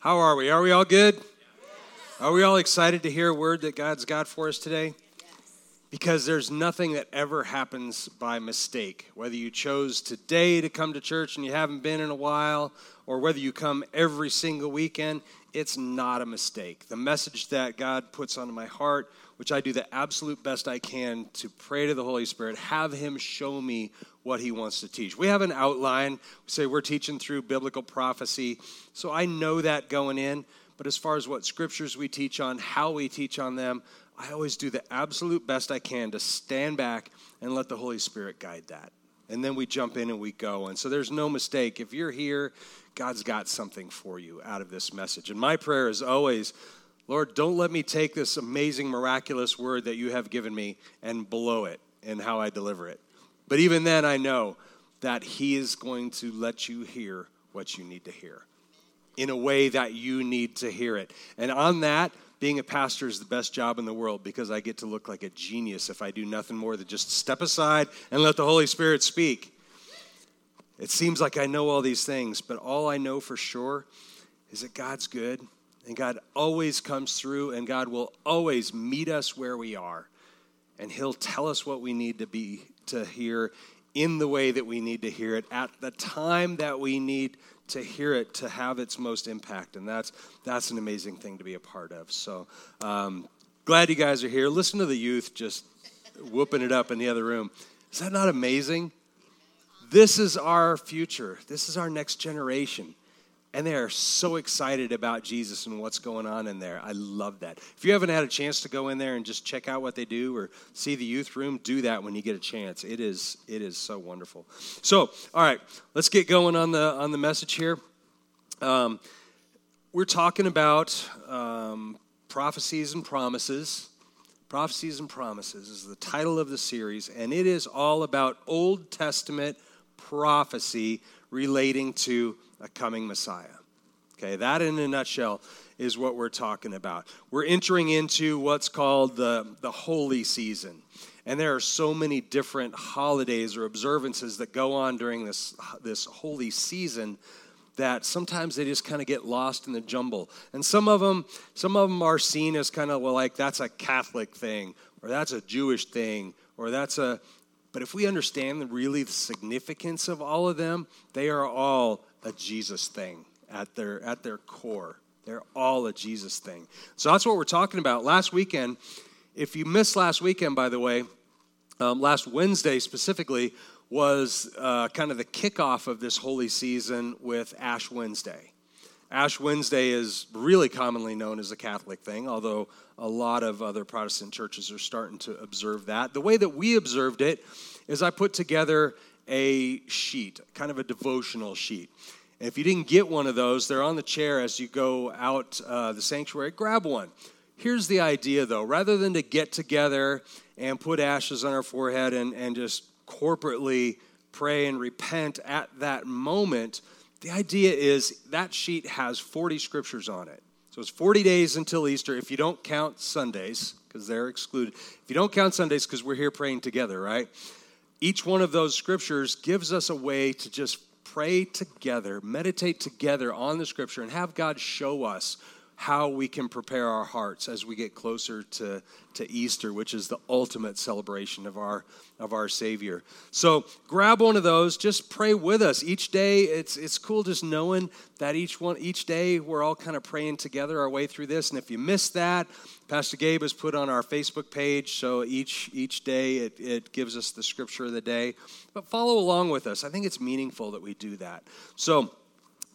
How are we? Are we all good? Are we all excited to hear a word that God's got for us today? Because there's nothing that ever happens by mistake. Whether you chose today to come to church and you haven't been in a while, or whether you come every single weekend, it's not a mistake. The message that God puts onto my heart, which I do the absolute best I can to pray to the Holy Spirit, have Him show me what He wants to teach. We have an outline. We say we're teaching through biblical prophecy. So I know that going in. But as far as what scriptures we teach on, how we teach on them, I always do the absolute best I can to stand back and let the Holy Spirit guide that. And then we jump in and we go. And so there's no mistake. If you're here, God's got something for you out of this message. And my prayer is always, Lord, don't let me take this amazing, miraculous word that you have given me and blow it in how I deliver it. But even then, I know that He is going to let you hear what you need to hear in a way that you need to hear it. And on that, being a pastor is the best job in the world because I get to look like a genius if I do nothing more than just step aside and let the Holy Spirit speak. It seems like I know all these things, but all I know for sure is that God's good and God always comes through and God will always meet us where we are. And he'll tell us what we need to be to hear in the way that we need to hear it at the time that we need to hear it to have its most impact. And that's that's an amazing thing to be a part of. So um, glad you guys are here. Listen to the youth just whooping it up in the other room. Is that not amazing? This is our future. This is our next generation. And they are so excited about Jesus and what's going on in there. I love that. If you haven't had a chance to go in there and just check out what they do or see the youth room, do that when you get a chance. It is it is so wonderful. So, all right, let's get going on the on the message here. Um, we're talking about um, prophecies and promises. Prophecies and Promises is the title of the series, and it is all about Old Testament prophecy relating to a coming Messiah. Okay, that in a nutshell is what we're talking about. We're entering into what's called the, the holy season. And there are so many different holidays or observances that go on during this, this holy season that sometimes they just kind of get lost in the jumble. And some of them, some of them are seen as kind of well, like that's a Catholic thing, or that's a Jewish thing, or that's a but if we understand really the significance of all of them, they are all a Jesus thing at their at their core. They're all a Jesus thing. So that's what we're talking about. Last weekend, if you missed last weekend, by the way, um, last Wednesday specifically was uh, kind of the kickoff of this holy season with Ash Wednesday. Ash Wednesday is really commonly known as a Catholic thing, although a lot of other Protestant churches are starting to observe that. The way that we observed it is I put together a sheet, kind of a devotional sheet. And if you didn't get one of those, they're on the chair as you go out uh, the sanctuary. Grab one. Here's the idea, though rather than to get together and put ashes on our forehead and, and just corporately pray and repent at that moment, the idea is that sheet has 40 scriptures on it. So it's 40 days until Easter if you don't count Sundays, because they're excluded. If you don't count Sundays, because we're here praying together, right? Each one of those scriptures gives us a way to just pray together, meditate together on the scripture, and have God show us how we can prepare our hearts as we get closer to, to Easter, which is the ultimate celebration of our of our Savior. So grab one of those, just pray with us. Each day, it's it's cool just knowing that each one each day we're all kind of praying together our way through this. And if you missed that, Pastor Gabe has put on our Facebook page, so each each day it, it gives us the scripture of the day. But follow along with us. I think it's meaningful that we do that. So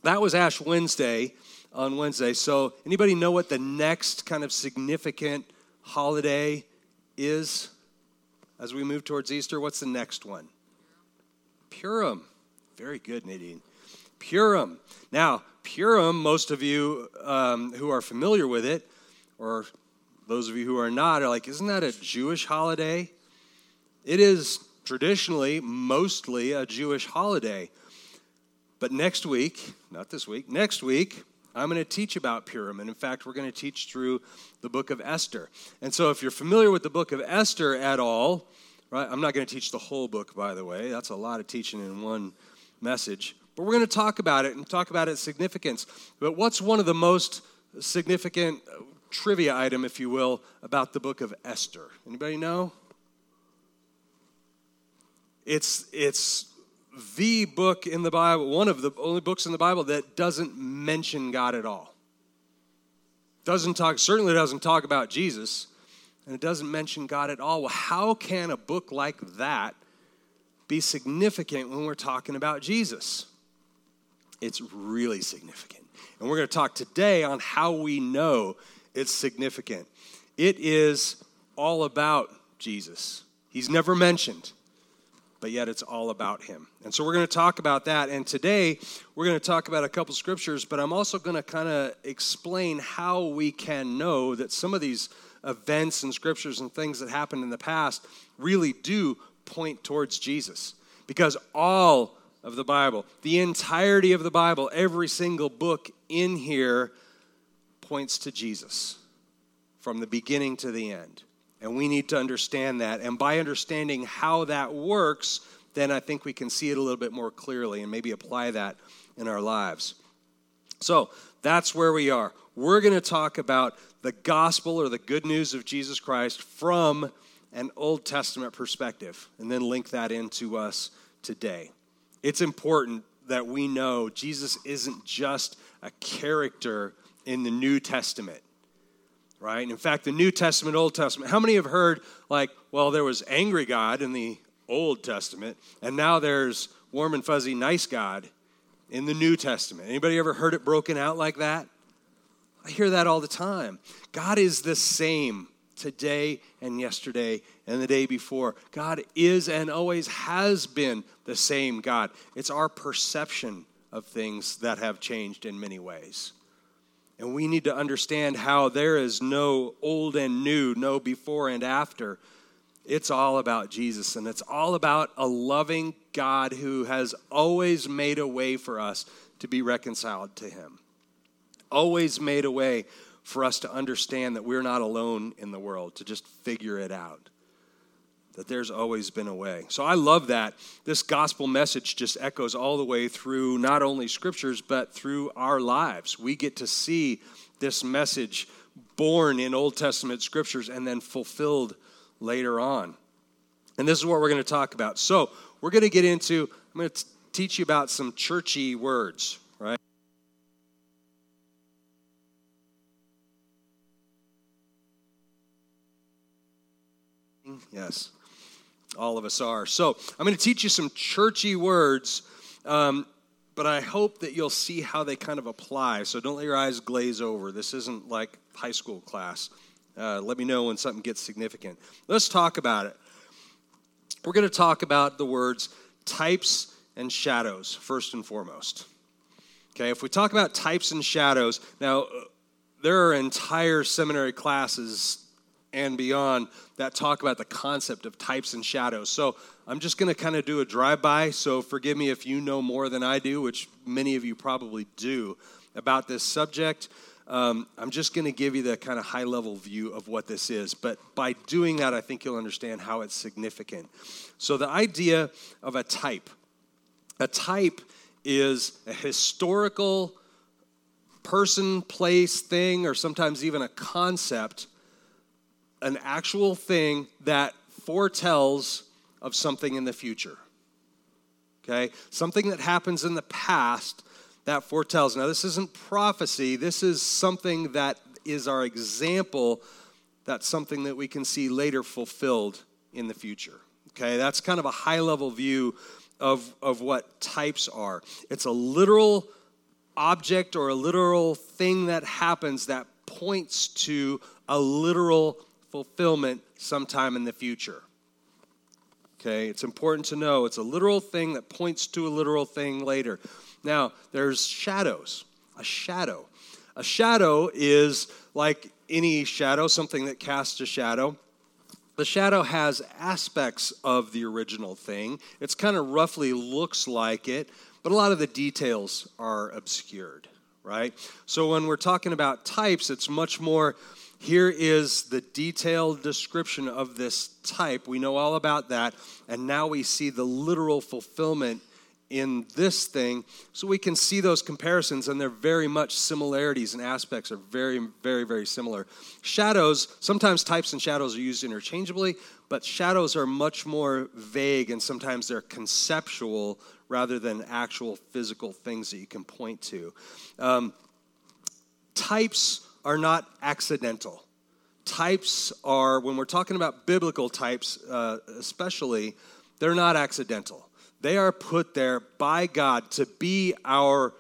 that was Ash Wednesday on Wednesday. So, anybody know what the next kind of significant holiday is as we move towards Easter? What's the next one? Purim. Very good, Nadine. Purim. Now, Purim, most of you um, who are familiar with it, or those of you who are not, are like, isn't that a Jewish holiday? It is traditionally mostly a Jewish holiday. But next week, not this week, next week, I'm going to teach about Purim. And in fact, we're going to teach through the book of Esther. And so, if you're familiar with the book of Esther at all, right, I'm not going to teach the whole book, by the way. That's a lot of teaching in one message. But we're going to talk about it and talk about its significance. But what's one of the most significant uh, trivia item, if you will, about the book of Esther? Anybody know? It's, it's the book in the Bible, one of the only books in the Bible that doesn't mention God at all. Doesn't talk, certainly doesn't talk about Jesus, and it doesn't mention God at all. Well, how can a book like that be significant when we're talking about Jesus? It's really significant. And we're going to talk today on how we know it's significant. It is all about Jesus. He's never mentioned but yet it's all about him. And so we're going to talk about that. And today we're going to talk about a couple scriptures, but I'm also going to kind of explain how we can know that some of these events and scriptures and things that happened in the past really do point towards Jesus. Because all of the Bible, the entirety of the Bible, every single book in here points to Jesus from the beginning to the end. And we need to understand that. And by understanding how that works, then I think we can see it a little bit more clearly and maybe apply that in our lives. So that's where we are. We're going to talk about the gospel or the good news of Jesus Christ from an Old Testament perspective and then link that into us today. It's important that we know Jesus isn't just a character in the New Testament right? And In fact, the New Testament, Old Testament, how many have heard, like, well, there was angry God in the Old Testament, and now there's warm and fuzzy, nice God in the New Testament? Anybody ever heard it broken out like that? I hear that all the time. God is the same today and yesterday and the day before. God is and always has been the same God. It's our perception of things that have changed in many ways. And we need to understand how there is no old and new, no before and after. It's all about Jesus, and it's all about a loving God who has always made a way for us to be reconciled to Him. Always made a way for us to understand that we're not alone in the world, to just figure it out that there's always been a way. So I love that. This gospel message just echoes all the way through not only scriptures, but through our lives. We get to see this message born in Old Testament scriptures and then fulfilled later on. And this is what we're going to talk about. So we're going to get into, I'm going to teach you about some churchy words, right? Yes all of us are. So I'm going to teach you some churchy words, um, but I hope that you'll see how they kind of apply. So don't let your eyes glaze over. This isn't like high school class. Uh, let me know when something gets significant. Let's talk about it. We're going to talk about the words types and shadows first and foremost. Okay, if we talk about types and shadows, now there are entire seminary classes and beyond that talk about the concept of types and shadows. So I'm just going to kind of do a drive by. So forgive me if you know more than I do, which many of you probably do about this subject. Um, I'm just going to give you the kind of high level view of what this is. But by doing that, I think you'll understand how it's significant. So, the idea of a type a type is a historical person, place, thing, or sometimes even a concept an actual thing that foretells of something in the future. Okay? Something that happens in the past that foretells. Now, this isn't prophecy, this is something that is our example that's something that we can see later fulfilled in the future. Okay? That's kind of a high level view of, of what types are. It's a literal object or a literal thing that happens that points to a literal fulfillment sometime in the future. Okay, it's important to know it's a literal thing that points to a literal thing later. Now, there's shadows. A shadow. A shadow is like any shadow, something that casts a shadow. The shadow has aspects of the original thing. It's kind of roughly looks like it, but a lot of the details are obscured, right? So when we're talking about types, it's much more here is the detailed description of this type. We know all about that. And now we see the literal fulfillment in this thing so we can see those comparisons and they're very much similarities and aspects are very very very similar shadows sometimes types and shadows are used interchangeably but shadows are much more vague and sometimes they're conceptual rather than actual physical things that you can point to um, types are not accidental. Types are when we're talking about biblical types uh, especially they're not accidental. They are put there by God to be our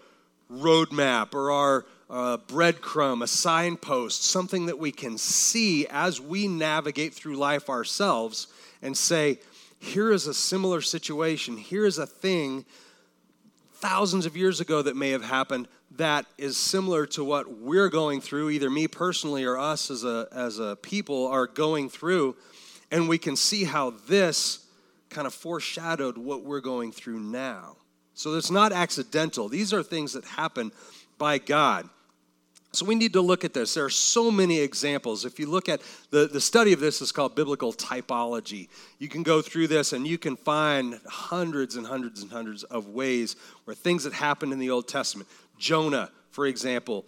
roadmap or our uh, breadcrumb, a signpost, something that we can see as we navigate through life ourselves and say, here is a similar situation, here is a thing thousands of years ago that may have happened that is similar to what we're going through, either me personally or us as a, as a people are going through, and we can see how this kind of foreshadowed what we're going through now. So it's not accidental. These are things that happen by God. So we need to look at this. There are so many examples. If you look at the, the study of this is called biblical typology. You can go through this and you can find hundreds and hundreds and hundreds of ways where things that happened in the Old Testament. Jonah, for example,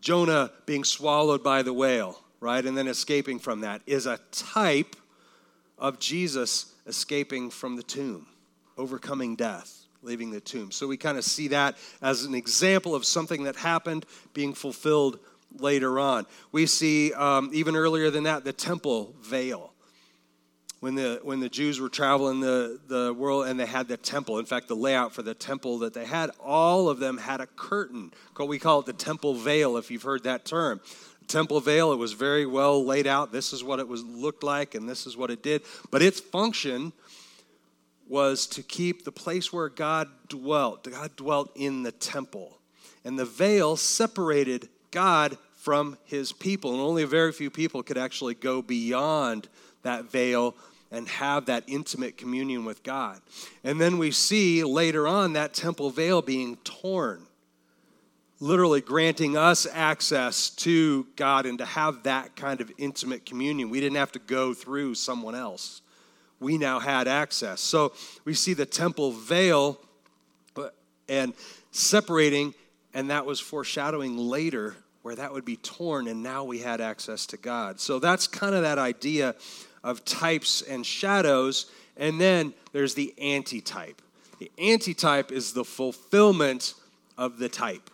Jonah being swallowed by the whale, right, and then escaping from that is a type of Jesus escaping from the tomb, overcoming death, leaving the tomb. So we kind of see that as an example of something that happened being fulfilled later on. We see um, even earlier than that the temple veil. When the, when the Jews were traveling the, the world and they had the temple, in fact, the layout for the temple that they had, all of them had a curtain. We call it the temple veil, if you've heard that term. Temple veil it was very well laid out. This is what it was looked like and this is what it did. But its function was to keep the place where god dwelt god dwelt in the temple. And the veil separated god from his people and only a very few people could actually go beyond that veil and have that intimate communion with god and then we see later on that temple veil being torn literally granting us access to God and to have that kind of intimate communion. We didn't have to go through someone else. We now had access. So we see the temple veil and separating, and that was foreshadowing later where that would be torn, and now we had access to God. So that's kind of that idea of types and shadows. And then there's the antitype. The antitype is the fulfillment of the type.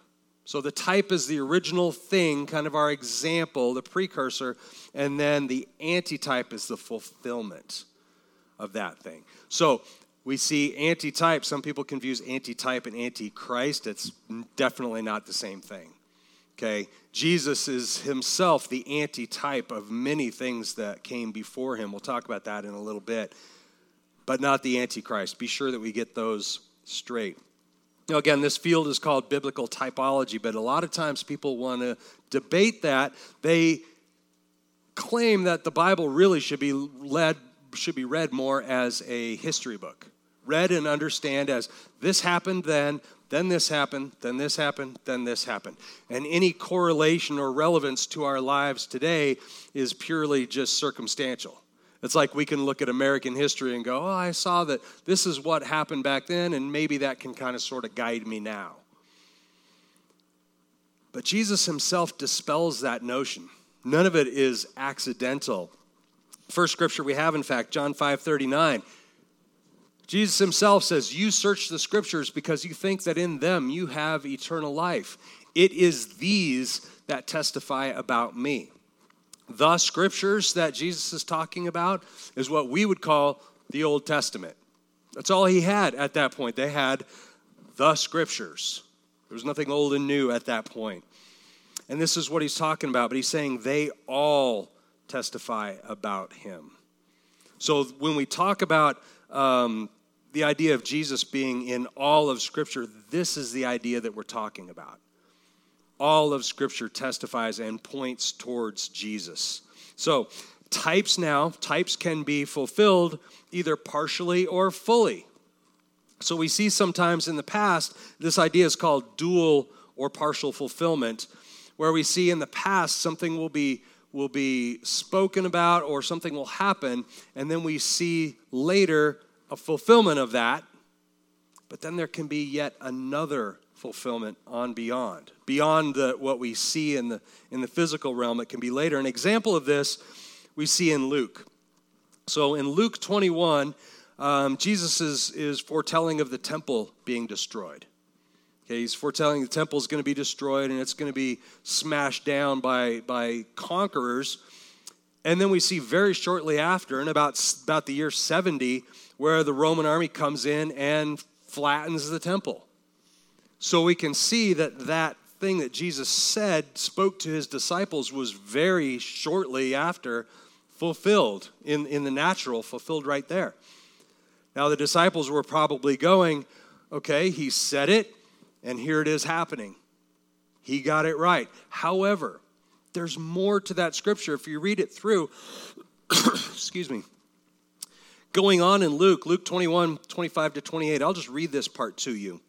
So the type is the original thing, kind of our example, the precursor, and then the antitype is the fulfillment of that thing. So we see antitype. Some people confuse antitype and antichrist. It's definitely not the same thing. Okay? Jesus is himself the antitype of many things that came before him. We'll talk about that in a little bit, but not the antichrist. Be sure that we get those straight. Now, again, this field is called biblical typology, but a lot of times people want to debate that. They claim that the Bible really should be led should be read more as a history book. Read and understand as this happened then, then this happened, then this happened, then this happened. And any correlation or relevance to our lives today is purely just circumstantial. It's like we can look at American history and go, oh, I saw that this is what happened back then, and maybe that can kind of sort of guide me now. But Jesus himself dispels that notion. None of it is accidental. First scripture we have, in fact, John 5 39. Jesus himself says, You search the scriptures because you think that in them you have eternal life. It is these that testify about me. The scriptures that Jesus is talking about is what we would call the Old Testament. That's all he had at that point. They had the scriptures. There was nothing old and new at that point. And this is what he's talking about, but he's saying they all testify about him. So when we talk about um, the idea of Jesus being in all of Scripture, this is the idea that we're talking about all of Scripture testifies and points towards Jesus. So, types now, types can be fulfilled either partially or fully. So, we see sometimes in the past, this idea is called dual or partial fulfillment, where we see in the past something will be will be spoken about or something will happen and then we see later a fulfillment of that but then there can be yet another fulfillment on beyond, beyond the, what we see in the, in the physical realm. It can be later. An example of this we see in Luke. So in Luke 21, um, Jesus is, is foretelling of the temple being destroyed. Okay, he's foretelling the temple is going to be destroyed and it's going to be smashed down by, by conquerors. And then we see very shortly after, in about, about the year 70, where the Roman army comes in and flattens the temple. So we can see that that thing that Jesus said, spoke to his disciples, was very shortly after fulfilled in, in the natural, fulfilled right there. Now, the disciples were probably going, okay, he said it, and here it is happening. He got it right. However, there's more to that scripture. If you read it through, excuse me, going on in Luke, Luke 21, 25 to 28, I'll just read this part to you.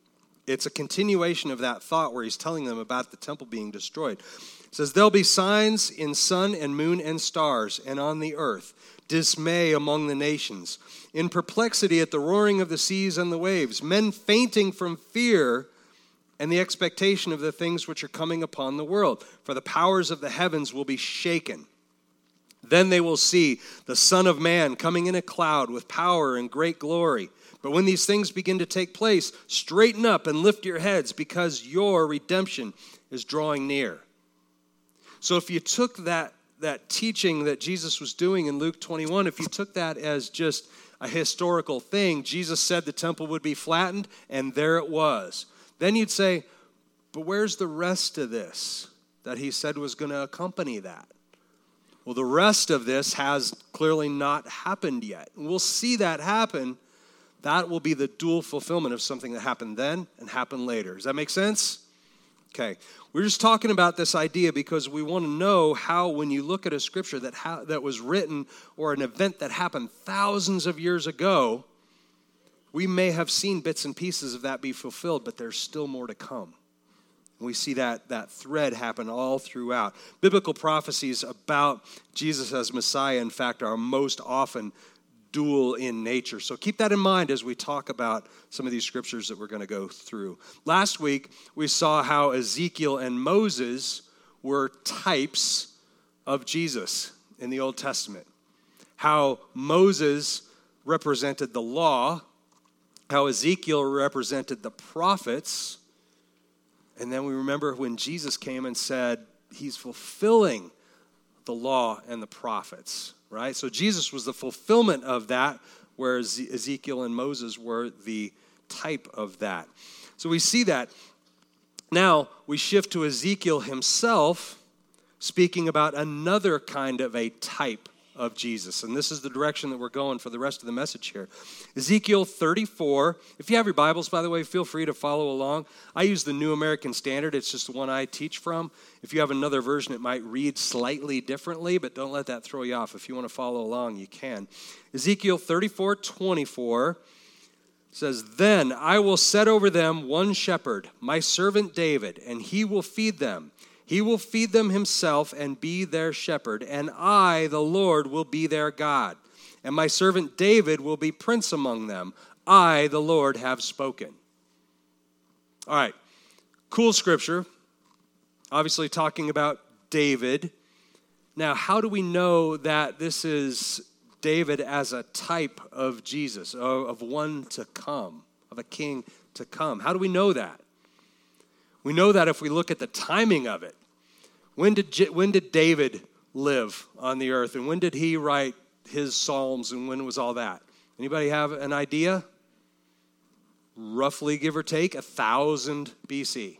It's a continuation of that thought where he's telling them about the temple being destroyed. It says, There'll be signs in sun and moon and stars and on the earth, dismay among the nations, in perplexity at the roaring of the seas and the waves, men fainting from fear and the expectation of the things which are coming upon the world. For the powers of the heavens will be shaken. Then they will see the Son of Man coming in a cloud with power and great glory. But when these things begin to take place, straighten up and lift your heads because your redemption is drawing near. So if you took that, that teaching that Jesus was doing in Luke 21, if you took that as just a historical thing, Jesus said the temple would be flattened, and there it was. Then you'd say, but where's the rest of this that he said was going to accompany that? Well, the rest of this has clearly not happened yet. We'll see that happen. That will be the dual fulfillment of something that happened then and happened later. Does that make sense? Okay. We're just talking about this idea because we want to know how, when you look at a scripture that, ha- that was written or an event that happened thousands of years ago, we may have seen bits and pieces of that be fulfilled, but there's still more to come. We see that, that thread happen all throughout. Biblical prophecies about Jesus as Messiah, in fact, are most often dual in nature. So keep that in mind as we talk about some of these scriptures that we're going to go through. Last week, we saw how Ezekiel and Moses were types of Jesus in the Old Testament. How Moses represented the law how Ezekiel represented the prophets. And then we remember when Jesus came and said, He's fulfilling the law and the prophets, right? So Jesus was the fulfillment of that, whereas Ezekiel and Moses were the type of that. So we see that. Now we shift to Ezekiel himself, speaking about another kind of a type of Jesus. And this is the direction that we're going for the rest of the message here. Ezekiel 34. If you have your Bibles, by the way, feel free to follow along. I use the New American Standard, it's just the one I teach from. If you have another version, it might read slightly differently, but don't let that throw you off. If you want to follow along, you can. Ezekiel 34 24 says, Then I will set over them one shepherd, my servant David, and he will feed them. He will feed them himself and be their shepherd, and I, the Lord, will be their God. And my servant David will be prince among them. I, the Lord, have spoken. All right, cool scripture. Obviously, talking about David. Now, how do we know that this is David as a type of Jesus, of one to come, of a king to come? How do we know that? We know that if we look at the timing of it. When did, when did David live on the earth? And when did he write his Psalms? And when was all that? Anybody have an idea? Roughly, give or take, a thousand BC.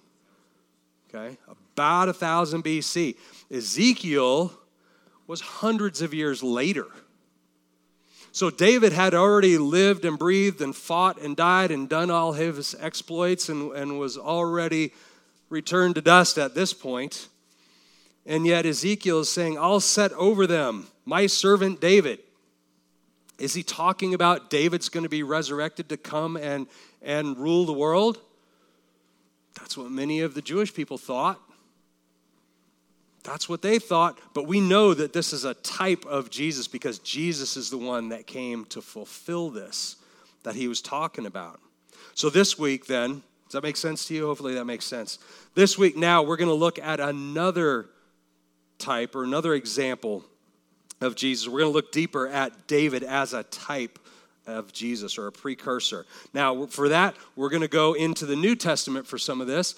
Okay, about a thousand BC. Ezekiel was hundreds of years later. So David had already lived and breathed and fought and died and done all his exploits and, and was already returned to dust at this point. And yet Ezekiel is saying, I'll set over them my servant David. Is he talking about David's going to be resurrected to come and, and rule the world? That's what many of the Jewish people thought. That's what they thought, but we know that this is a type of Jesus because Jesus is the one that came to fulfill this that he was talking about. So this week, then, does that make sense to you? Hopefully that makes sense. This week, now, we're going to look at another type or another example of Jesus. We're going to look deeper at David as a type of Jesus or a precursor. Now, for that, we're going to go into the New Testament for some of this.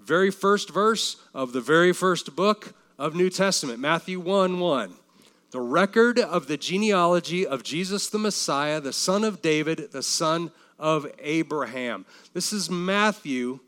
Very first verse of the very first book of New Testament, Matthew 1 1. The record of the genealogy of Jesus the Messiah, the son of David, the son of Abraham. This is Matthew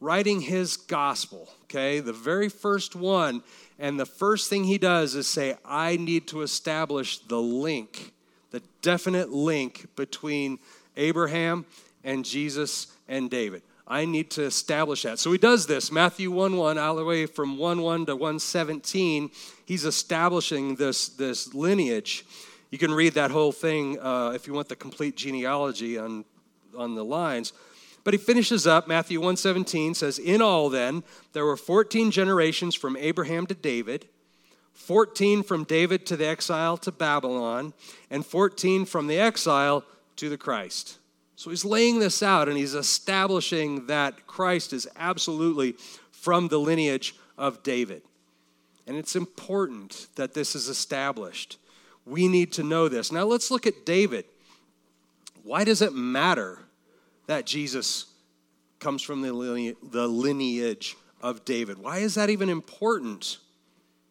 writing his gospel, okay? The very first one. And the first thing he does is say, I need to establish the link, the definite link between Abraham and Jesus and David. I need to establish that. So he does this. Matthew 1 1, all the way from 1 1 to 117, he's establishing this, this lineage. You can read that whole thing uh, if you want the complete genealogy on, on the lines. But he finishes up, Matthew 117 says, In all then, there were 14 generations from Abraham to David, 14 from David to the exile to Babylon, and 14 from the exile to the Christ. So he's laying this out and he's establishing that Christ is absolutely from the lineage of David. And it's important that this is established. We need to know this. Now let's look at David. Why does it matter that Jesus comes from the lineage of David? Why is that even important?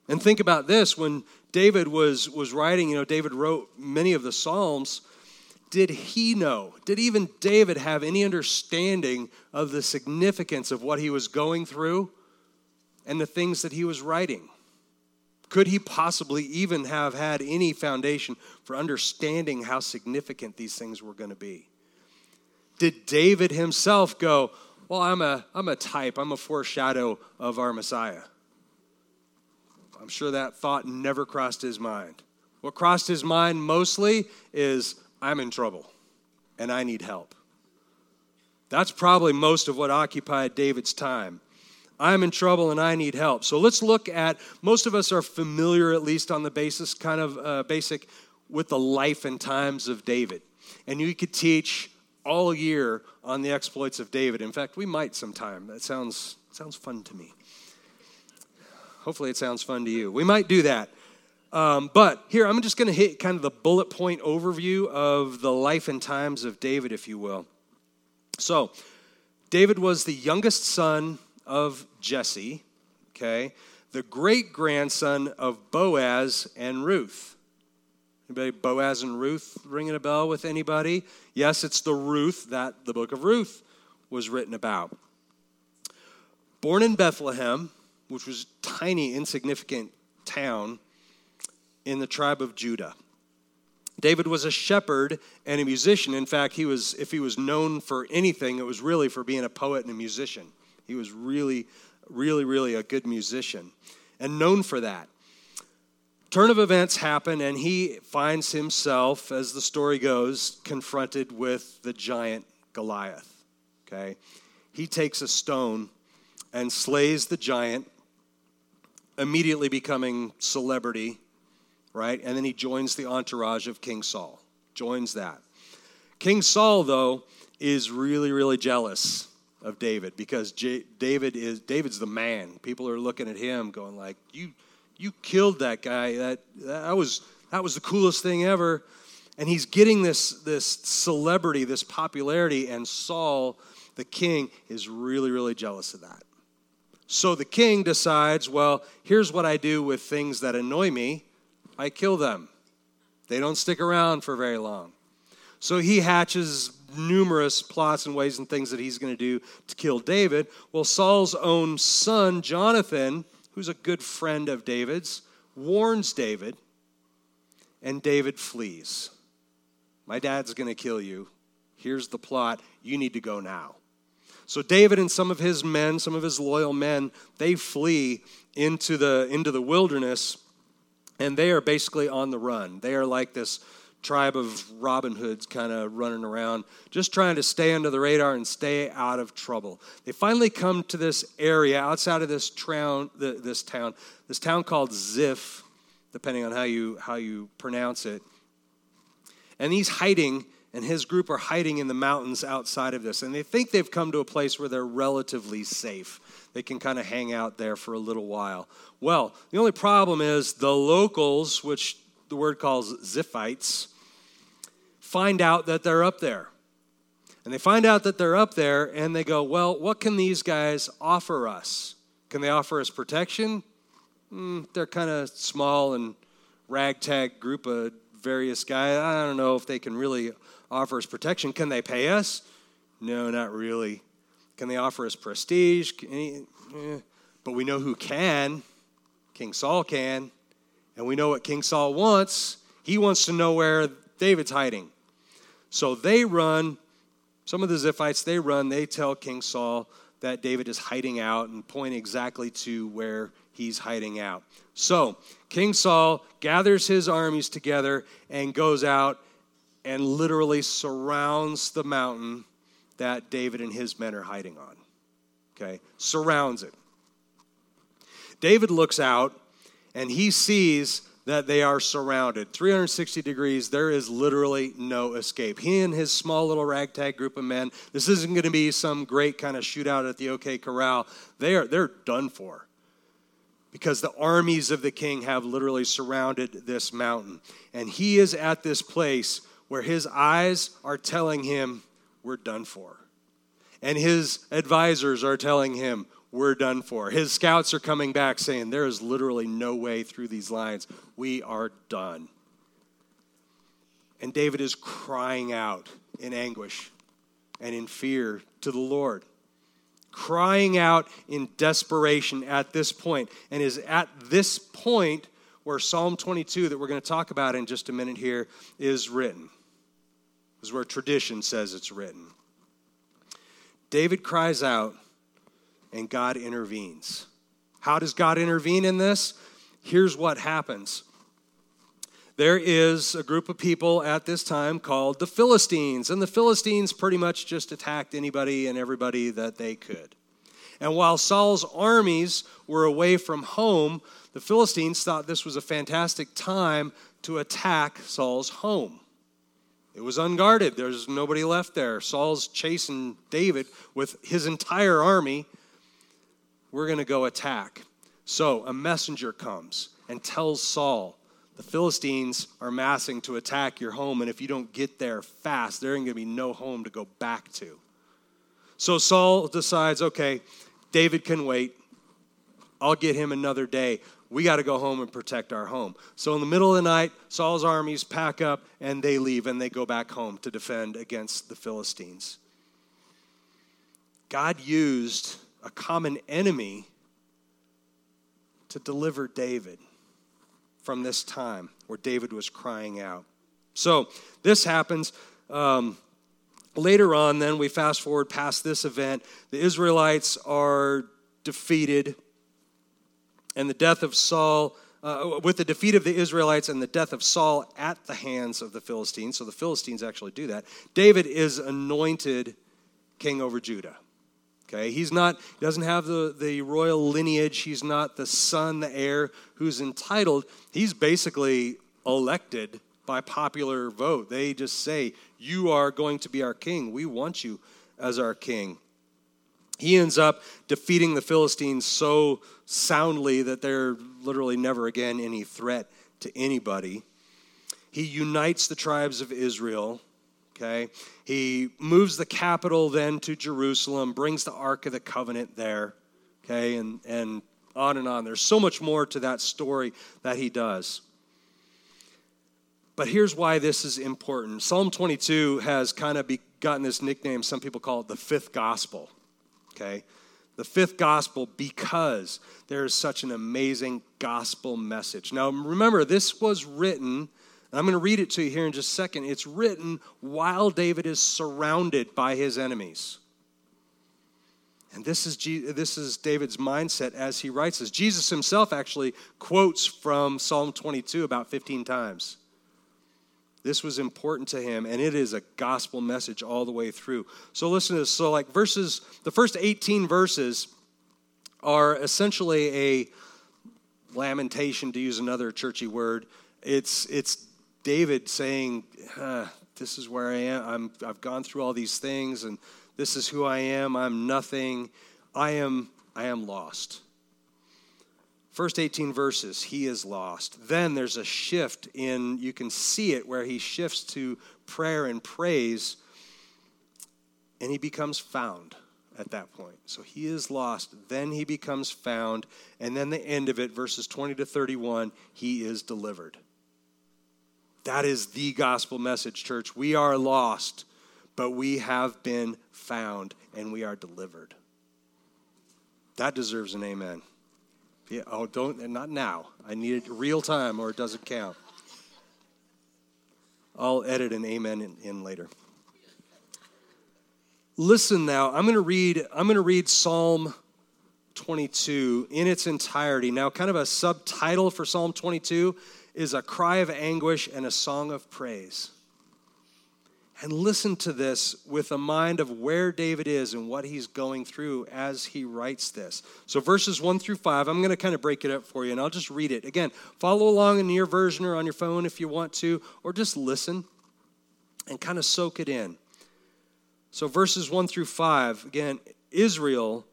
And think about this when David was, was writing, you know, David wrote many of the Psalms did he know? Did even David have any understanding of the significance of what he was going through and the things that he was writing? Could he possibly even have had any foundation for understanding how significant these things were going to be? Did David himself go, Well, I'm a, I'm a type, I'm a foreshadow of our Messiah? I'm sure that thought never crossed his mind. What crossed his mind mostly is I'm in trouble and I need help. That's probably most of what occupied David's time. I'm in trouble and I need help. So let's look at most of us are familiar, at least on the basis, kind of uh, basic, with the life and times of David. And you could teach all year on the exploits of David. In fact, we might sometime. That sounds, sounds fun to me. Hopefully, it sounds fun to you. We might do that. Um, but here, I'm just going to hit kind of the bullet point overview of the life and times of David, if you will. So, David was the youngest son of Jesse, okay, the great grandson of Boaz and Ruth. Anybody, Boaz and Ruth ringing a bell with anybody? Yes, it's the Ruth that the book of Ruth was written about. Born in Bethlehem, which was a tiny, insignificant town in the tribe of Judah. David was a shepherd and a musician. In fact, he was, if he was known for anything, it was really for being a poet and a musician. He was really, really, really a good musician and known for that. Turn of events happen, and he finds himself, as the story goes, confronted with the giant Goliath. Okay? He takes a stone and slays the giant, immediately becoming celebrity right? And then he joins the entourage of King Saul, joins that. King Saul, though, is really, really jealous of David because J- David is David's the man. People are looking at him, going like, "You, you killed that guy. That that was that was the coolest thing ever." And he's getting this this celebrity, this popularity, and Saul, the king, is really, really jealous of that. So the king decides, well, here's what I do with things that annoy me. I kill them. They don't stick around for very long. So he hatches numerous plots and ways and things that he's going to do to kill David. Well, Saul's own son, Jonathan, who's a good friend of David's, warns David, and David flees. My dad's going to kill you. Here's the plot. You need to go now. So David and some of his men, some of his loyal men, they flee into the into the wilderness and they are basically on the run. They are like this tribe of Robin Hoods kind of running around, just trying to stay under the radar and stay out of trouble. They finally come to this area outside of this town, this town, this town called Ziph, depending on how you how you pronounce it. And he's hiding and his group are hiding in the mountains outside of this. And they think they've come to a place where they're relatively safe. They can kind of hang out there for a little while. Well, the only problem is the locals, which the word calls Ziphites, find out that they're up there. And they find out that they're up there and they go, Well, what can these guys offer us? Can they offer us protection? Mm, they're kind of small and ragtag group of various guys. I don't know if they can really offer us protection. Can they pay us? No, not really. Can they offer us prestige? Eh. But we know who can. King Saul can. And we know what King Saul wants. He wants to know where David's hiding. So they run, some of the Ziphites, they run, they tell King Saul that David is hiding out and point exactly to where he's hiding out. So King Saul gathers his armies together and goes out and literally surrounds the mountain that David and his men are hiding on. Okay? Surrounds it. David looks out and he sees that they are surrounded. 360 degrees, there is literally no escape. He and his small little ragtag group of men, this isn't going to be some great kind of shootout at the OK Corral. They are, they're done for because the armies of the king have literally surrounded this mountain. And he is at this place where his eyes are telling him, We're done for. And his advisors are telling him, We're done for. His scouts are coming back saying, There is literally no way through these lines. We are done. And David is crying out in anguish and in fear to the Lord crying out in desperation at this point and is at this point where Psalm 22 that we're going to talk about in just a minute here is written This is where tradition says it's written. David cries out, and God intervenes. How does God intervene in this? Here's what happens. There is a group of people at this time called the Philistines, and the Philistines pretty much just attacked anybody and everybody that they could. And while Saul's armies were away from home, the Philistines thought this was a fantastic time to attack Saul's home. It was unguarded. There's nobody left there. Saul's chasing David with his entire army. We're going to go attack. So a messenger comes and tells Saul, the Philistines are massing to attack your home, and if you don't get there fast, there ain't going to be no home to go back to. So Saul decides, okay, David can wait. I'll get him another day we got to go home and protect our home. So in the middle of the night, Saul's armies pack up and they leave and they go back home to defend against the Philistines. God used a common enemy to deliver David from this time where David was crying out. So this happens. Um, later on, then we fast forward past this event. The Israelites are defeated and the death of Saul, uh, with the defeat of the Israelites and the death of Saul at the hands of the Philistines, so the Philistines actually do that, David is anointed king over Judah. Okay, he's not, he doesn't have the, the royal lineage. He's not the son, the heir who's entitled. He's basically elected by popular vote. They just say, You are going to be our king. We want you as our king. He ends up defeating the Philistines so soundly that they're literally never again any threat to anybody. He unites the tribes of Israel. Okay. He moves the capital then to Jerusalem, brings the Ark of the Covenant there. Okay. And, and on and on. There's so much more to that story that he does. But here's why this is important Psalm 22 has kind of gotten this nickname, some people call it the fifth gospel. Okay the fifth gospel because there is such an amazing gospel message. Now, remember, this was written, I'm going to read it to you here in just a second. It's written while David is surrounded by his enemies. And this is, this is David's mindset as he writes this. Jesus himself actually quotes from Psalm 22 about 15 times. This was important to him, and it is a gospel message all the way through. So listen to this. So, like verses, the first 18 verses are essentially a lamentation, to use another churchy word. It's it's David saying, this is where I am. I'm, I've gone through all these things, and this is who I am. I'm nothing. I am, I am lost. First 18 verses, he is lost. Then there's a shift in, you can see it where he shifts to prayer and praise, and he becomes found at that point. So he is lost. Then he becomes found. And then the end of it, verses 20 to 31, he is delivered. That is the gospel message, church. We are lost, but we have been found and we are delivered. That deserves an amen. Yeah, oh, don't, not now. I need it real time or it doesn't count. I'll edit an amen in, in later. Listen now, I'm going to read I'm going to read Psalm 22 in its entirety. Now, kind of a subtitle for Psalm 22 is a cry of anguish and a song of praise. And listen to this with a mind of where David is and what he's going through as he writes this. So, verses 1 through 5, I'm going to kind of break it up for you and I'll just read it. Again, follow along in your version or on your phone if you want to, or just listen and kind of soak it in. So, verses 1 through 5, again, Israel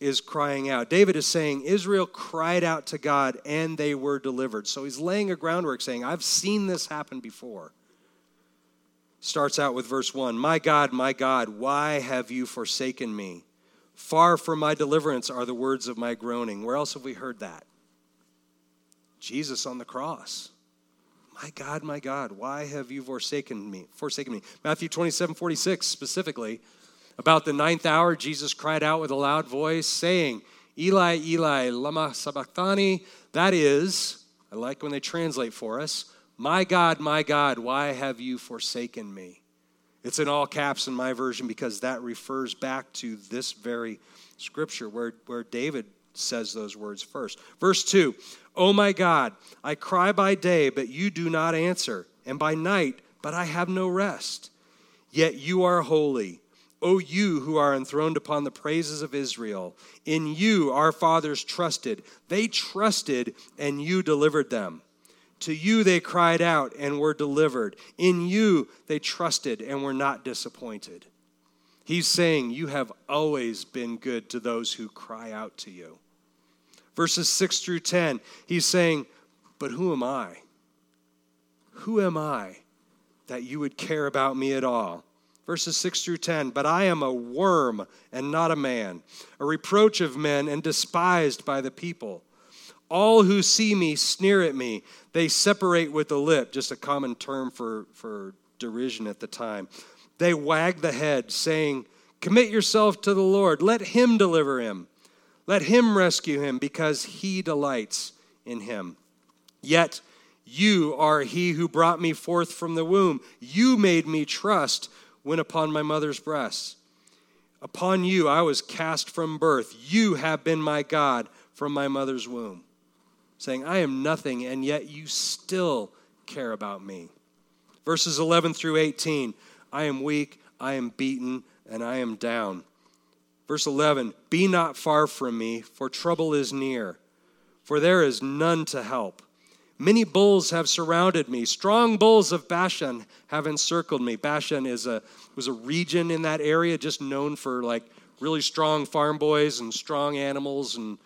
is crying out. David is saying, Israel cried out to God and they were delivered. So he's laying a groundwork saying, I've seen this happen before. Starts out with verse 1 My God, my God, why have you forsaken me? Far from my deliverance are the words of my groaning. Where else have we heard that? Jesus on the cross. My God, my God, why have you forsaken me? Forsaken me. Matthew 27, 46 specifically about the ninth hour, Jesus cried out with a loud voice, saying, Eli, Eli, lama sabachthani. That is, I like when they translate for us, My God, my God, why have you forsaken me? It's in all caps in my version because that refers back to this very scripture where, where David says those words first. Verse 2 Oh my God, I cry by day, but you do not answer, and by night, but I have no rest. Yet you are holy O you who are enthroned upon the praises of Israel, in you our fathers trusted. They trusted, and you delivered them. To you they cried out and were delivered. In you they trusted and were not disappointed. He's saying, You have always been good to those who cry out to you. Verses 6 through 10, he's saying, But who am I? Who am I that you would care about me at all? Verses 6 through 10. But I am a worm and not a man, a reproach of men and despised by the people. All who see me sneer at me. They separate with the lip, just a common term for, for derision at the time. They wag the head, saying, Commit yourself to the Lord. Let him deliver him. Let him rescue him, because he delights in him. Yet you are he who brought me forth from the womb. You made me trust when upon my mother's breasts. Upon you I was cast from birth. You have been my God from my mother's womb. Saying, I am nothing, and yet you still care about me. Verses 11 through 18 I am weak, I am beaten, and I am down. Verse 11 Be not far from me, for trouble is near, for there is none to help. Many bulls have surrounded me. Strong bulls of Bashan have encircled me. Bashan is a, was a region in that area just known for like really strong farm boys and strong animals. And,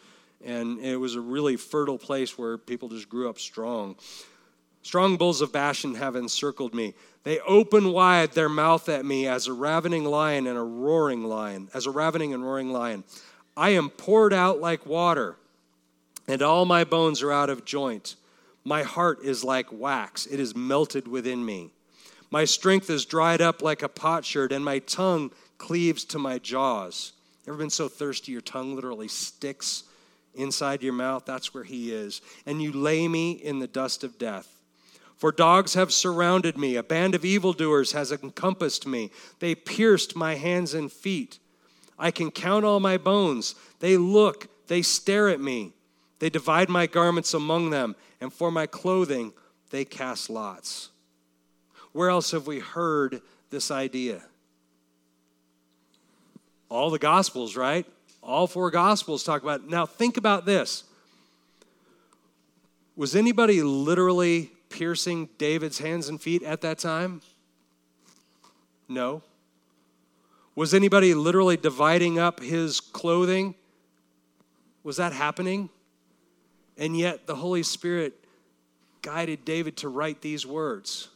and it was a really fertile place where people just grew up strong. Strong bulls of Bashan have encircled me. They open wide their mouth at me as a ravening lion and a roaring lion, as a ravening and roaring lion. I am poured out like water, and all my bones are out of joint. My heart is like wax, it is melted within me. My strength is dried up like a potsherd, and my tongue cleaves to my jaws. Ever been so thirsty your tongue literally sticks inside your mouth? That's where he is. And you lay me in the dust of death. For dogs have surrounded me, a band of evildoers has encompassed me. They pierced my hands and feet. I can count all my bones. They look, they stare at me. They divide my garments among them, and for my clothing they cast lots. Where else have we heard this idea? All the Gospels, right? All four Gospels talk about it. Now, think about this. Was anybody literally piercing David's hands and feet at that time? No. Was anybody literally dividing up his clothing? Was that happening? And yet the Holy Spirit guided David to write these words.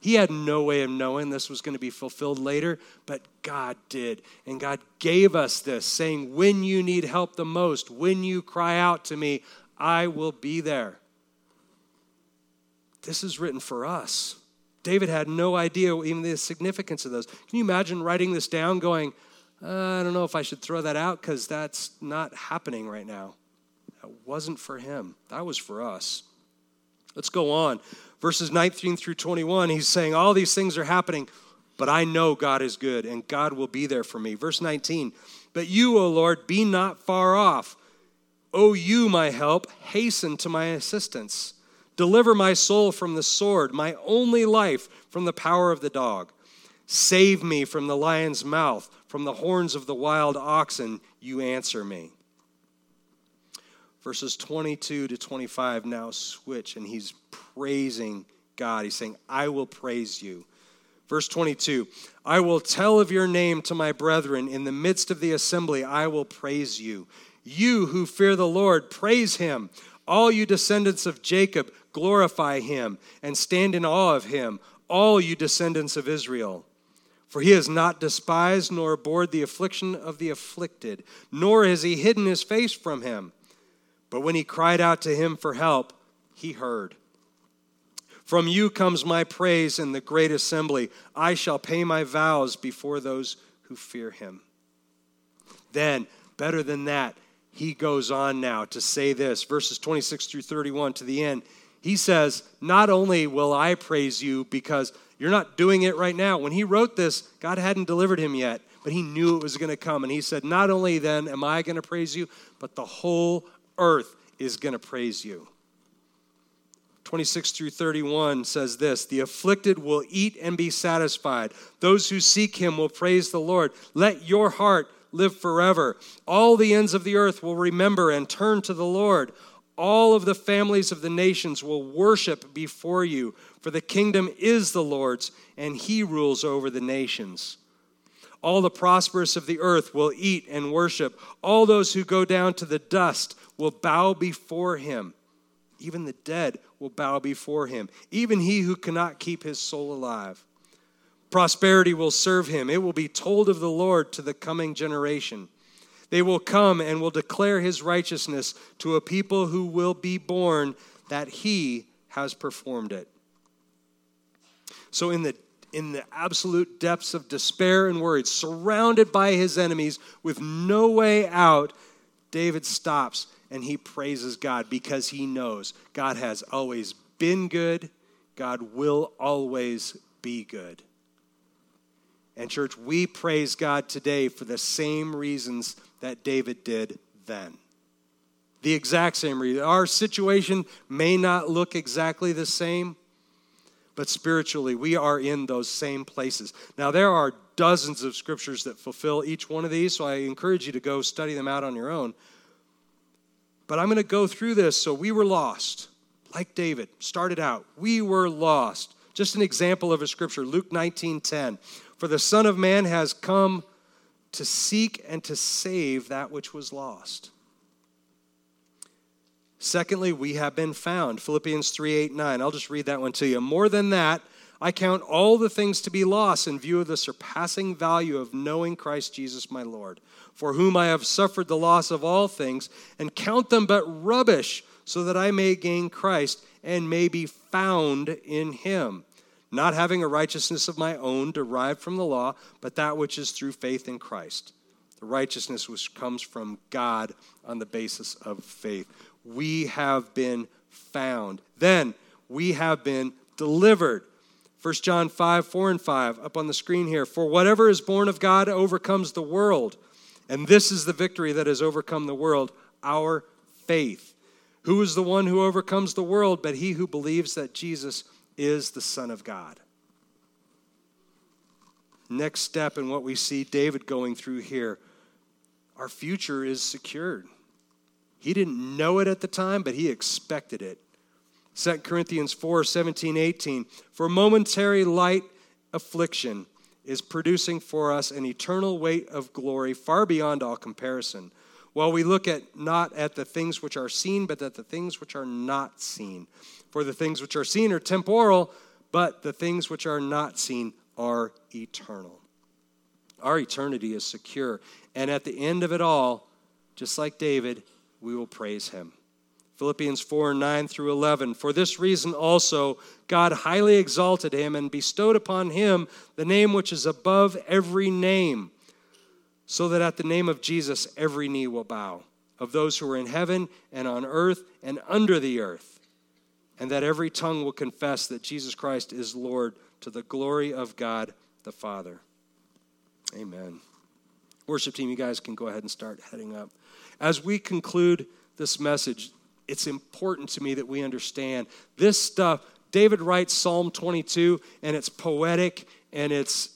He had no way of knowing this was going to be fulfilled later, but God did. And God gave us this, saying, When you need help the most, when you cry out to me, I will be there. This is written for us. David had no idea even the significance of those. Can you imagine writing this down, going, uh, I don't know if I should throw that out because that's not happening right now? That wasn't for him, that was for us. Let's go on. Verses 19 through 21, he's saying, All these things are happening, but I know God is good and God will be there for me. Verse 19, But you, O Lord, be not far off. O you, my help, hasten to my assistance. Deliver my soul from the sword, my only life from the power of the dog. Save me from the lion's mouth, from the horns of the wild oxen, you answer me. Verses 22 to 25 now switch, and he's praising God. He's saying, I will praise you. Verse 22 I will tell of your name to my brethren. In the midst of the assembly, I will praise you. You who fear the Lord, praise him. All you descendants of Jacob, glorify him and stand in awe of him, all you descendants of Israel. For he has not despised nor abhorred the affliction of the afflicted, nor has he hidden his face from him. But when he cried out to him for help, he heard. From you comes my praise in the great assembly. I shall pay my vows before those who fear him. Then, better than that, he goes on now to say this verses 26 through 31 to the end. He says, Not only will I praise you because you're not doing it right now. When he wrote this, God hadn't delivered him yet, but he knew it was going to come. And he said, Not only then am I going to praise you, but the whole earth is going to praise you. 26 through 31 says this The afflicted will eat and be satisfied. Those who seek him will praise the Lord. Let your heart live forever. All the ends of the earth will remember and turn to the Lord. All of the families of the nations will worship before you, for the kingdom is the Lord's, and he rules over the nations. All the prosperous of the earth will eat and worship. All those who go down to the dust will bow before him. Even the dead will bow before him, even he who cannot keep his soul alive. Prosperity will serve him. It will be told of the Lord to the coming generation. They will come and will declare his righteousness to a people who will be born that he has performed it. So, in the in the absolute depths of despair and worry, surrounded by his enemies with no way out, David stops and he praises God because he knows God has always been good, God will always be good. And, church, we praise God today for the same reasons that David did then. The exact same reason. Our situation may not look exactly the same, but spiritually, we are in those same places. Now, there are dozens of scriptures that fulfill each one of these, so I encourage you to go study them out on your own. But I'm going to go through this. So, we were lost, like David started out. We were lost. Just an example of a scripture, Luke 19 10. For the Son of Man has come to seek and to save that which was lost. Secondly, we have been found. Philippians 3 8 9. I'll just read that one to you. More than that, I count all the things to be lost in view of the surpassing value of knowing Christ Jesus my Lord, for whom I have suffered the loss of all things, and count them but rubbish, so that I may gain Christ and may be found in him not having a righteousness of my own derived from the law, but that which is through faith in Christ. The righteousness which comes from God on the basis of faith. We have been found. Then we have been delivered. 1 John 5, 4 and 5, up on the screen here. For whatever is born of God overcomes the world. And this is the victory that has overcome the world, our faith. Who is the one who overcomes the world but he who believes that Jesus is the Son of God. Next step in what we see David going through here our future is secured. He didn't know it at the time, but he expected it. 2 Corinthians 4 17, 18. For momentary light affliction is producing for us an eternal weight of glory far beyond all comparison. While we look at not at the things which are seen, but at the things which are not seen. For the things which are seen are temporal, but the things which are not seen are eternal. Our eternity is secure. And at the end of it all, just like David, we will praise him. Philippians 4 9 through 11. For this reason also, God highly exalted him and bestowed upon him the name which is above every name, so that at the name of Jesus every knee will bow, of those who are in heaven and on earth and under the earth, and that every tongue will confess that Jesus Christ is Lord to the glory of God the Father. Amen. Worship team, you guys can go ahead and start heading up. As we conclude this message, it's important to me that we understand this stuff. David writes Psalm 22, and it's poetic and it's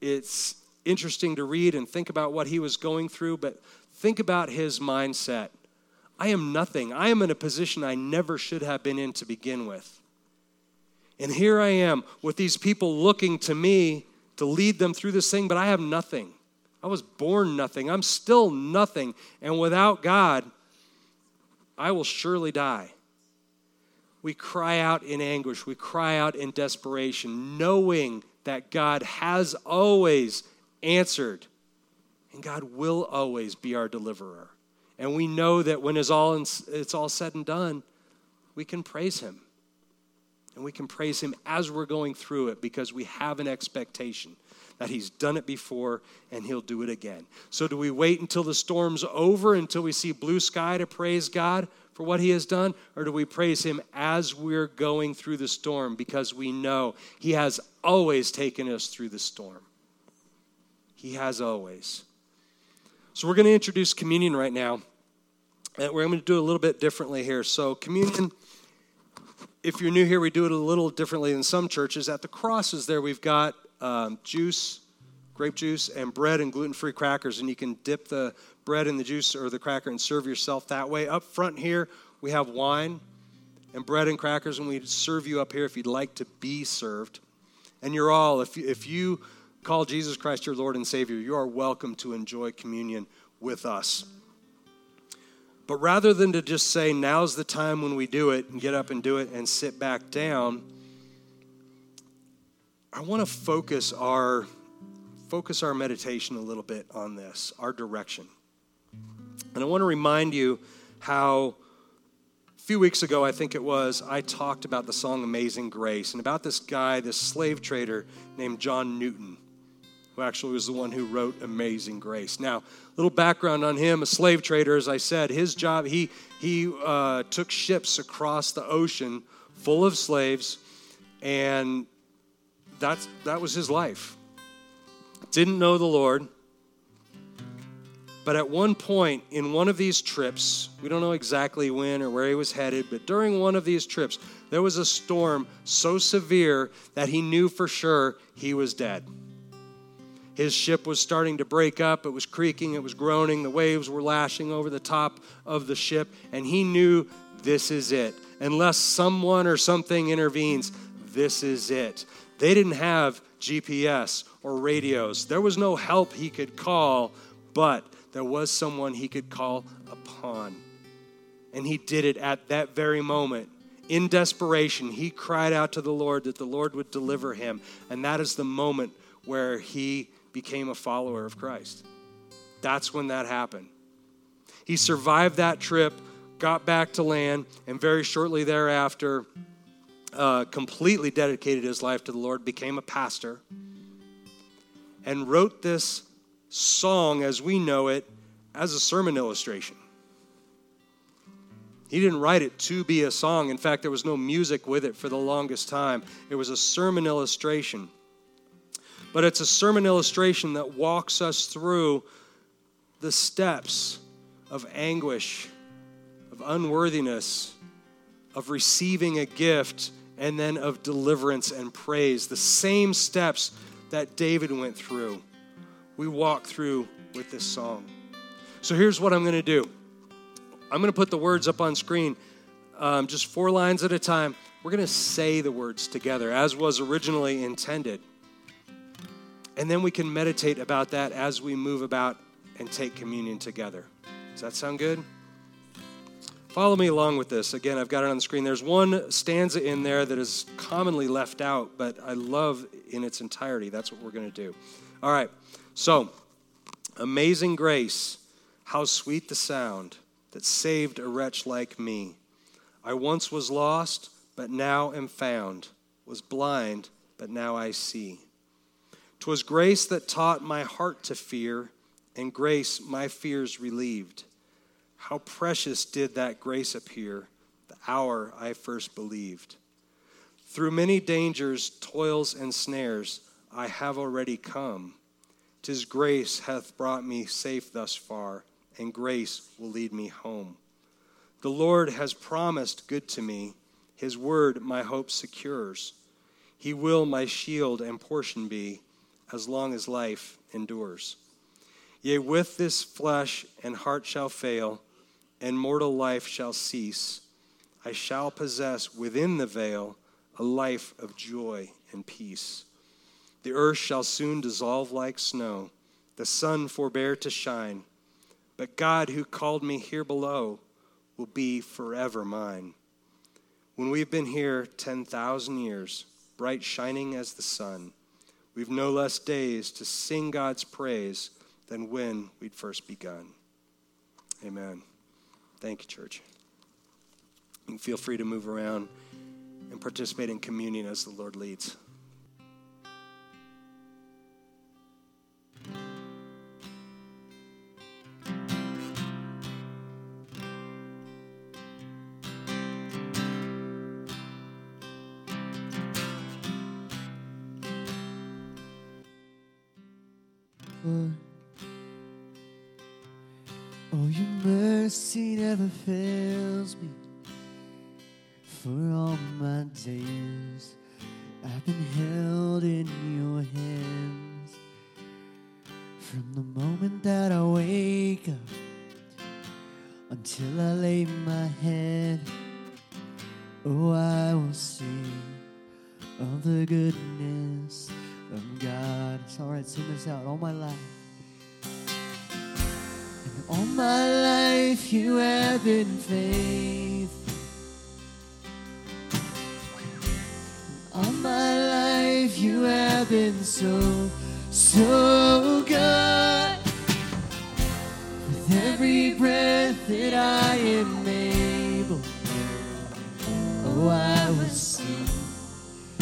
it's interesting to read and think about what he was going through, but think about his mindset. I am nothing. I am in a position I never should have been in to begin with. And here I am with these people looking to me to lead them through this thing, but I have nothing. I was born nothing. I'm still nothing. And without God, I will surely die. We cry out in anguish. We cry out in desperation, knowing that God has always answered and God will always be our deliverer. And we know that when it's all, it's all said and done, we can praise Him. And we can praise Him as we're going through it because we have an expectation that He's done it before and He'll do it again. So, do we wait until the storm's over, until we see blue sky to praise God for what He has done? Or do we praise Him as we're going through the storm because we know He has always taken us through the storm? He has always. So, we're going to introduce communion right now. And we're going to do it a little bit differently here. So, communion if you're new here, we do it a little differently than some churches. At the crosses, there we've got um, juice, grape juice, and bread and gluten free crackers. And you can dip the bread in the juice or the cracker and serve yourself that way. Up front here, we have wine and bread and crackers, and we serve you up here if you'd like to be served. And you're all, if if you call Jesus Christ your Lord and Savior, you are welcome to enjoy communion with us. But rather than to just say, now's the time when we do it, and get up and do it and sit back down, I want to focus our focus our meditation a little bit on this, our direction. And I want to remind you how a few weeks ago, I think it was, I talked about the song Amazing Grace and about this guy, this slave trader named John Newton, who actually was the one who wrote Amazing Grace. Now, little background on him a slave trader, as I said, his job, he, he uh, took ships across the ocean full of slaves and that's, that was his life. Didn't know the Lord. But at one point in one of these trips, we don't know exactly when or where he was headed, but during one of these trips, there was a storm so severe that he knew for sure he was dead. His ship was starting to break up. It was creaking, it was groaning, the waves were lashing over the top of the ship, and he knew this is it. Unless someone or something intervenes, this is it. They didn't have GPS or radios. There was no help he could call, but there was someone he could call upon. And he did it at that very moment. In desperation, he cried out to the Lord that the Lord would deliver him. And that is the moment where he became a follower of Christ. That's when that happened. He survived that trip, got back to land, and very shortly thereafter, uh, completely dedicated his life to the Lord, became a pastor, and wrote this song as we know it as a sermon illustration. He didn't write it to be a song. In fact, there was no music with it for the longest time. It was a sermon illustration. But it's a sermon illustration that walks us through the steps of anguish, of unworthiness, of receiving a gift and then of deliverance and praise. The same steps that David went through, we walk through with this song. So here's what I'm going to do I'm going to put the words up on screen, um, just four lines at a time. We're going to say the words together as was originally intended. And then we can meditate about that as we move about and take communion together. Does that sound good? Follow me along with this. Again, I've got it on the screen. There's one stanza in there that is commonly left out, but I love in its entirety. That's what we're going to do. All right. So, amazing grace, how sweet the sound that saved a wretch like me. I once was lost, but now am found, was blind, but now I see. 'Twas grace that taught my heart to fear, and grace my fears relieved. How precious did that grace appear the hour I first believed. Through many dangers, toils, and snares, I have already come. Tis grace hath brought me safe thus far, and grace will lead me home. The Lord has promised good to me, His word my hope secures. He will my shield and portion be, as long as life endures. Yea, with this flesh and heart shall fail, and mortal life shall cease, I shall possess within the veil a life of joy and peace. The earth shall soon dissolve like snow, the sun forbear to shine, but God who called me here below will be forever mine. When we've been here 10,000 years, bright shining as the sun, we've no less days to sing God's praise than when we'd first begun. Amen. Thank you, church. You can feel free to move around and participate in communion as the Lord leads. Fails me. For all my days, I've been held in your hands. From the moment that I wake up until I lay my head, oh, I will sing of the goodness of God. It's all right, sing this out all my life. All my life you have been faithful. All my life you have been so, so good. With every breath that I am able, oh, I will sing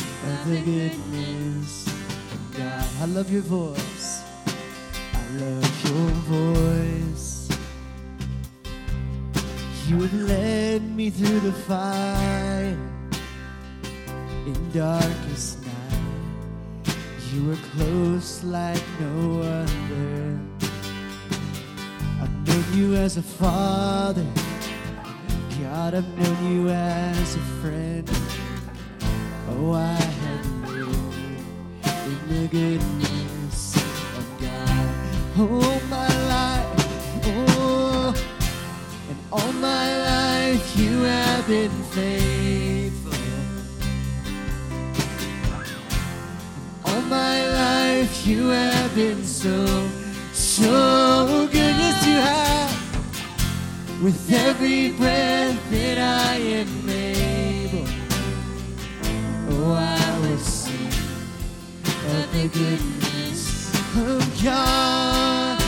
of the goodness of God. I love your voice. I love your voice. You have led me through the fire in darkest night. You were close like no other. I've known you as a father. God, I've known you as a friend. Oh, I have lived in the goodness of God. Oh, my life, you have been faithful. All my life you have been so, so good. Yes, you have. With every breath that I am able, oh, I will sing of the goodness of God.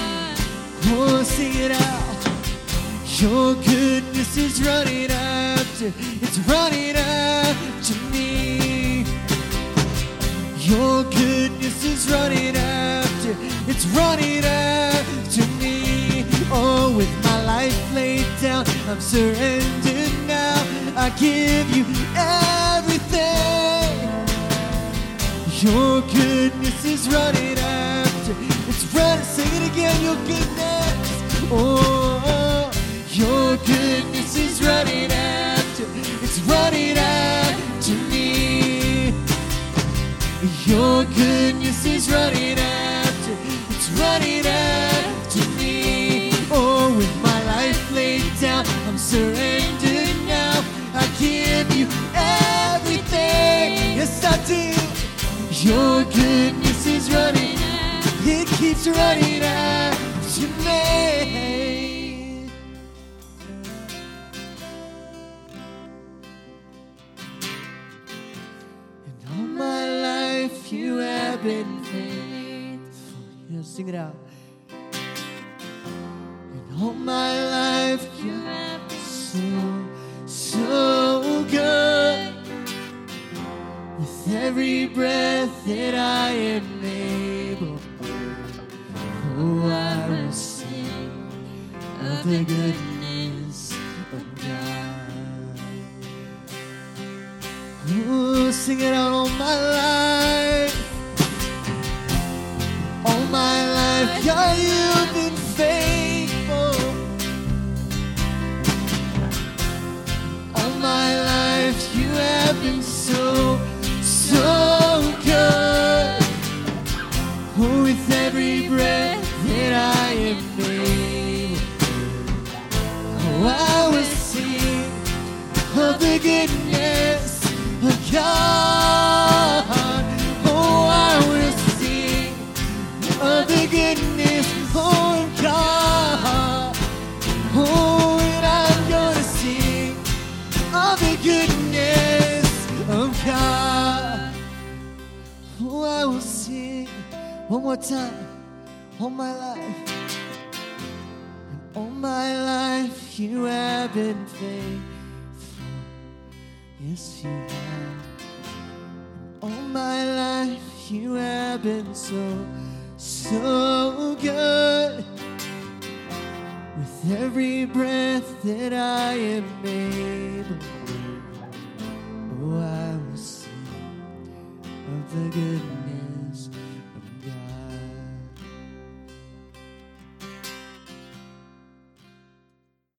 Oh, sing it out. Your goodness is running after, it's running after me. Your goodness is running after, it's running after me. Oh, with my life laid down, I'm surrendered now. I give you everything. Your goodness is running after, it's running. Sing it again, your goodness. Oh, your goodness is running after, it's running after me. Your goodness is running after, it's running after me. Oh, with my life laid down, I'm surrendered now. I give you everything. Yes, I do. Your goodness is running it keeps running after me. You have been faithful. Yeah, sing it out. And all my life you have been so, so good. With every breath that I am able, oh, I will sing of the goodness of God. Oh, sing it out all my life. Life, time. All my life, and all my life, you have been faithful. Yes, you have. All my life, you have been so, so good. With every breath that I am able, oh, I will sing of the goodness